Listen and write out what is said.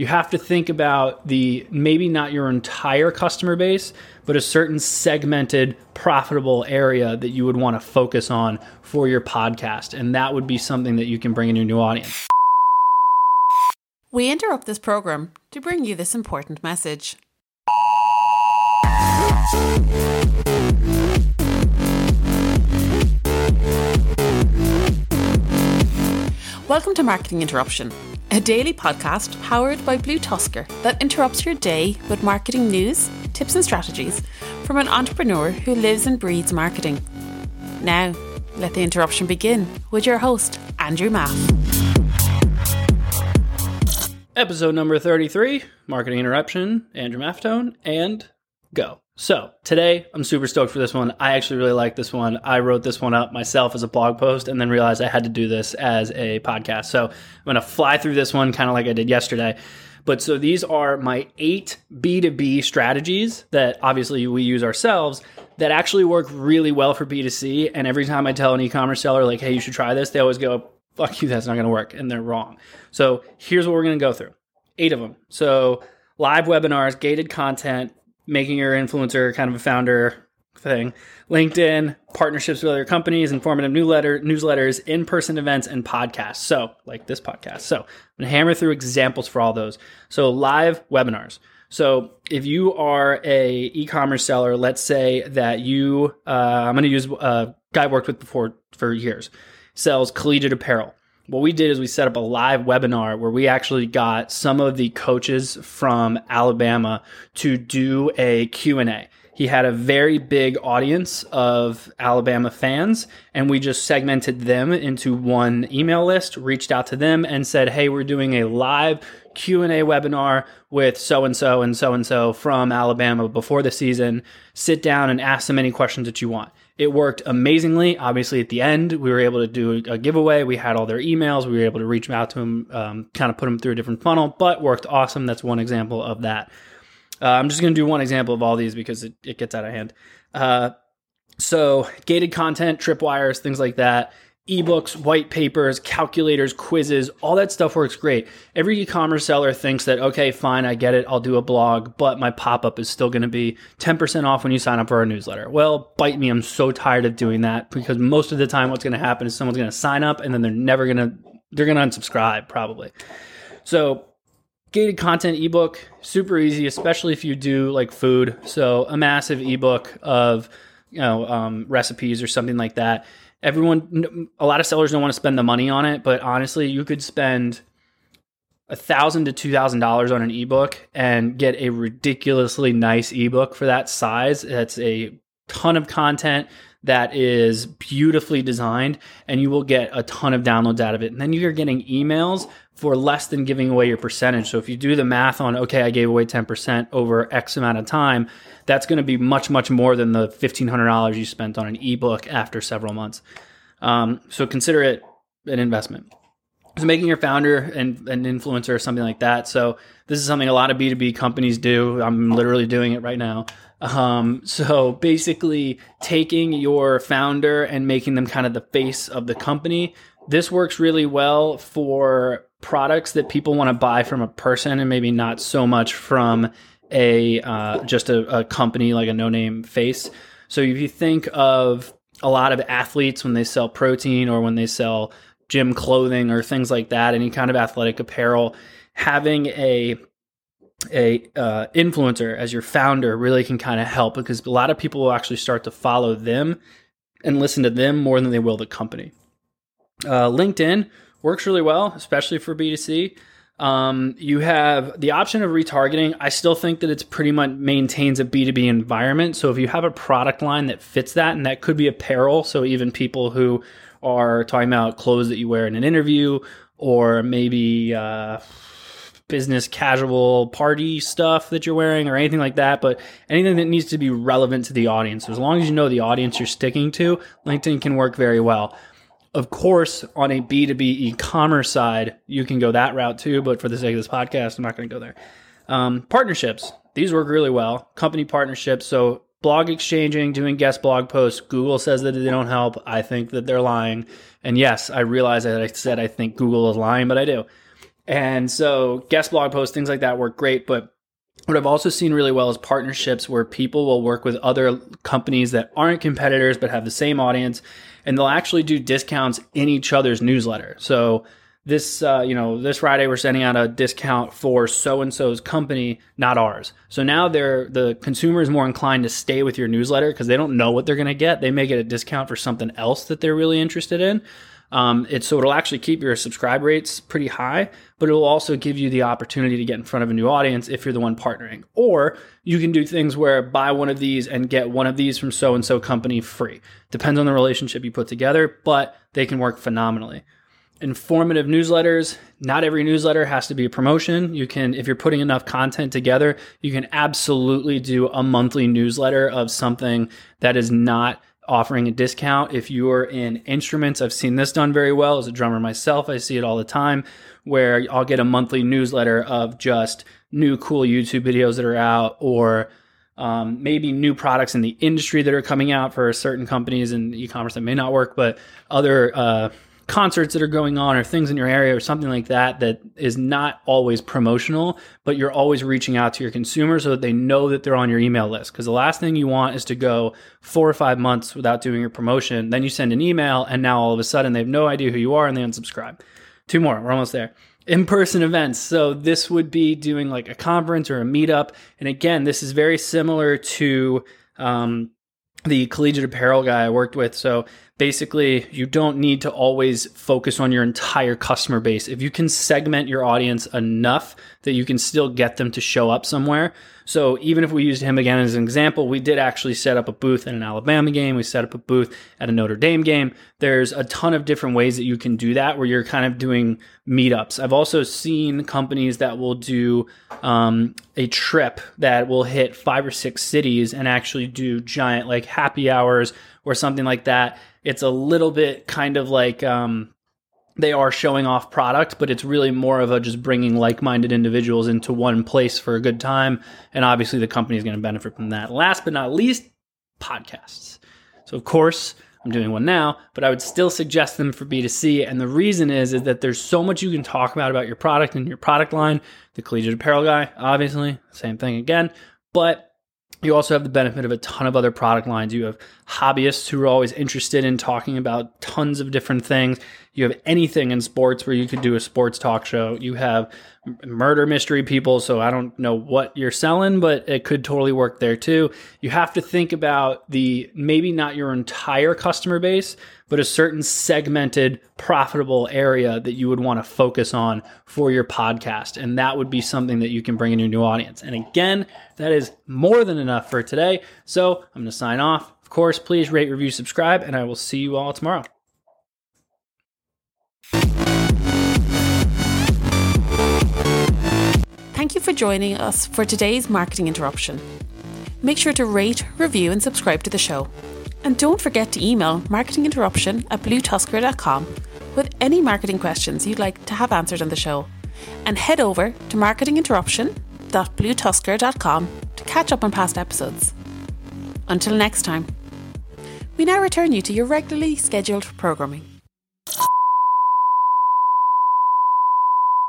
you have to think about the maybe not your entire customer base, but a certain segmented, profitable area that you would want to focus on for your podcast. And that would be something that you can bring in your new audience. We interrupt this program to bring you this important message. Welcome to Marketing Interruption, a daily podcast powered by BlueTuskr that interrupts your day with marketing news, tips, and strategies from an entrepreneur who lives and breathes marketing. Now, let the interruption begin with your host, Andrew Maff. Episode number 33 Marketing Interruption, Andrew Maffetone, and go. So today, I'm super stoked for this one. I actually really like this one. I wrote this one up myself as a blog post and then realized I had to do this as a podcast. So I'm going to fly through this one kind of like I did yesterday. But so these are my eight B2B strategies that obviously we use ourselves that actually work really well for B2C. And every time I tell an e commerce seller, like, hey, you should try this, they always go, fuck you, that's not going to work. And they're wrong. So here's what we're going to go through eight of them. So live webinars, gated content, making your influencer kind of a founder thing. LinkedIn, partnerships with other companies, informative newsletter, newsletters, in-person events, and podcasts. So, like this podcast. So, I'm gonna hammer through examples for all those. So, live webinars. So, if you are a e-commerce seller, let's say that you, uh, I'm gonna use a guy I worked with before for years, sells collegiate apparel what we did is we set up a live webinar where we actually got some of the coaches from Alabama to do a Q&A. He had a very big audience of Alabama fans and we just segmented them into one email list, reached out to them and said, "Hey, we're doing a live Q&A webinar with so and so and so and so from Alabama before the season. Sit down and ask them any questions that you want." It worked amazingly. Obviously, at the end, we were able to do a giveaway. We had all their emails. We were able to reach out to them, um, kind of put them through a different funnel, but worked awesome. That's one example of that. Uh, I'm just going to do one example of all these because it, it gets out of hand. Uh, so, gated content, tripwires, things like that ebooks, white papers, calculators, quizzes, all that stuff works great. Every e-commerce seller thinks that okay, fine, I get it, I'll do a blog, but my pop-up is still going to be 10% off when you sign up for our newsletter. Well, bite me, I'm so tired of doing that because most of the time what's going to happen is someone's going to sign up and then they're never going to they're going to unsubscribe probably. So, gated content ebook super easy especially if you do like food so a massive ebook of you know um, recipes or something like that everyone a lot of sellers don't want to spend the money on it but honestly you could spend a thousand to two thousand dollars on an ebook and get a ridiculously nice ebook for that size. That's a ton of content that is beautifully designed and you will get a ton of downloads out of it. And then you're getting emails for less than giving away your percentage. So if you do the math on okay i gave away 10% over x amount of time that's going to be much much more than the $1500 you spent on an ebook after several months. Um, so consider it an investment. So making your founder and an influencer or something like that. So this is something a lot of b2b companies do. I'm literally doing it right now. Um, so basically taking your founder and making them kind of the face of the company. This works really well for products that people want to buy from a person and maybe not so much from a uh, just a, a company like a no name face. So if you think of a lot of athletes when they sell protein or when they sell gym clothing or things like that, any kind of athletic apparel, having a a uh, influencer as your founder really can kind of help because a lot of people will actually start to follow them and listen to them more than they will the company. Uh, LinkedIn works really well, especially for B2C. Um, you have the option of retargeting. I still think that it's pretty much maintains a B2B environment. So if you have a product line that fits that, and that could be apparel, so even people who are talking about clothes that you wear in an interview, or maybe uh, business casual party stuff that you're wearing, or anything like that, but anything that needs to be relevant to the audience. So as long as you know the audience you're sticking to, LinkedIn can work very well. Of course, on a B2B e commerce side, you can go that route too, but for the sake of this podcast, I'm not going to go there. Um, partnerships, these work really well. Company partnerships. So, blog exchanging, doing guest blog posts. Google says that they don't help. I think that they're lying. And yes, I realize that I said I think Google is lying, but I do. And so guest blog posts, things like that work great. But what I've also seen really well is partnerships where people will work with other companies that aren't competitors but have the same audience and they'll actually do discounts in each other's newsletter. So this uh, you know this Friday we're sending out a discount for so and so's company, not ours. So now they're the consumer is more inclined to stay with your newsletter because they don't know what they're going to get. They may get a discount for something else that they're really interested in. Um, it's so it'll actually keep your subscribe rates pretty high, but it will also give you the opportunity to get in front of a new audience if you're the one partnering. Or you can do things where buy one of these and get one of these from so and so company free. Depends on the relationship you put together, but they can work phenomenally informative newsletters. Not every newsletter has to be a promotion. You can, if you're putting enough content together, you can absolutely do a monthly newsletter of something that is not offering a discount. If you're in instruments, I've seen this done very well as a drummer myself. I see it all the time where I'll get a monthly newsletter of just new cool YouTube videos that are out or um, maybe new products in the industry that are coming out for certain companies in e-commerce that may not work, but other uh, concerts that are going on or things in your area or something like that that is not always promotional, but you're always reaching out to your consumers so that they know that they're on your email list. Because the last thing you want is to go four or five months without doing your promotion. Then you send an email and now all of a sudden they have no idea who you are and they unsubscribe. Two more, we're almost there. In person events. So this would be doing like a conference or a meetup. And again, this is very similar to um, the collegiate apparel guy I worked with. So basically, you don't need to always focus on your entire customer base. If you can segment your audience enough that you can still get them to show up somewhere. So even if we used him again as an example, we did actually set up a booth at an Alabama game. We set up a booth at a Notre Dame game. There's a ton of different ways that you can do that where you're kind of doing meetups. I've also seen companies that will do um, a trip that will hit five or six cities and actually do giant like happy hours or something like that. It's a little bit kind of like um, they are showing off product, but it's really more of a just bringing like-minded individuals into one place for a good time, and obviously the company is going to benefit from that. Last but not least, podcasts. So of course, I'm doing one now, but I would still suggest them for B2C. And the reason is, is that there's so much you can talk about about your product and your product line. The collegiate apparel guy, obviously, same thing again. But you also have the benefit of a ton of other product lines. You have hobbyists who are always interested in talking about tons of different things. You have anything in sports where you could do a sports talk show. You have murder mystery people, so I don't know what you're selling, but it could totally work there too. You have to think about the maybe not your entire customer base, but a certain segmented, profitable area that you would want to focus on for your podcast. And that would be something that you can bring in your new audience. And again, that is more than enough for today. So I'm going to sign off. Of course, please rate, review, subscribe, and I will see you all tomorrow. Thank you for joining us for today's marketing interruption. Make sure to rate, review, and subscribe to the show. And don't forget to email marketinginterruption at bluetuskr.com with any marketing questions you'd like to have answered on the show. And head over to marketinginterruption.bluetuskr.com to catch up on past episodes. Until next time, we now return you to your regularly scheduled programming.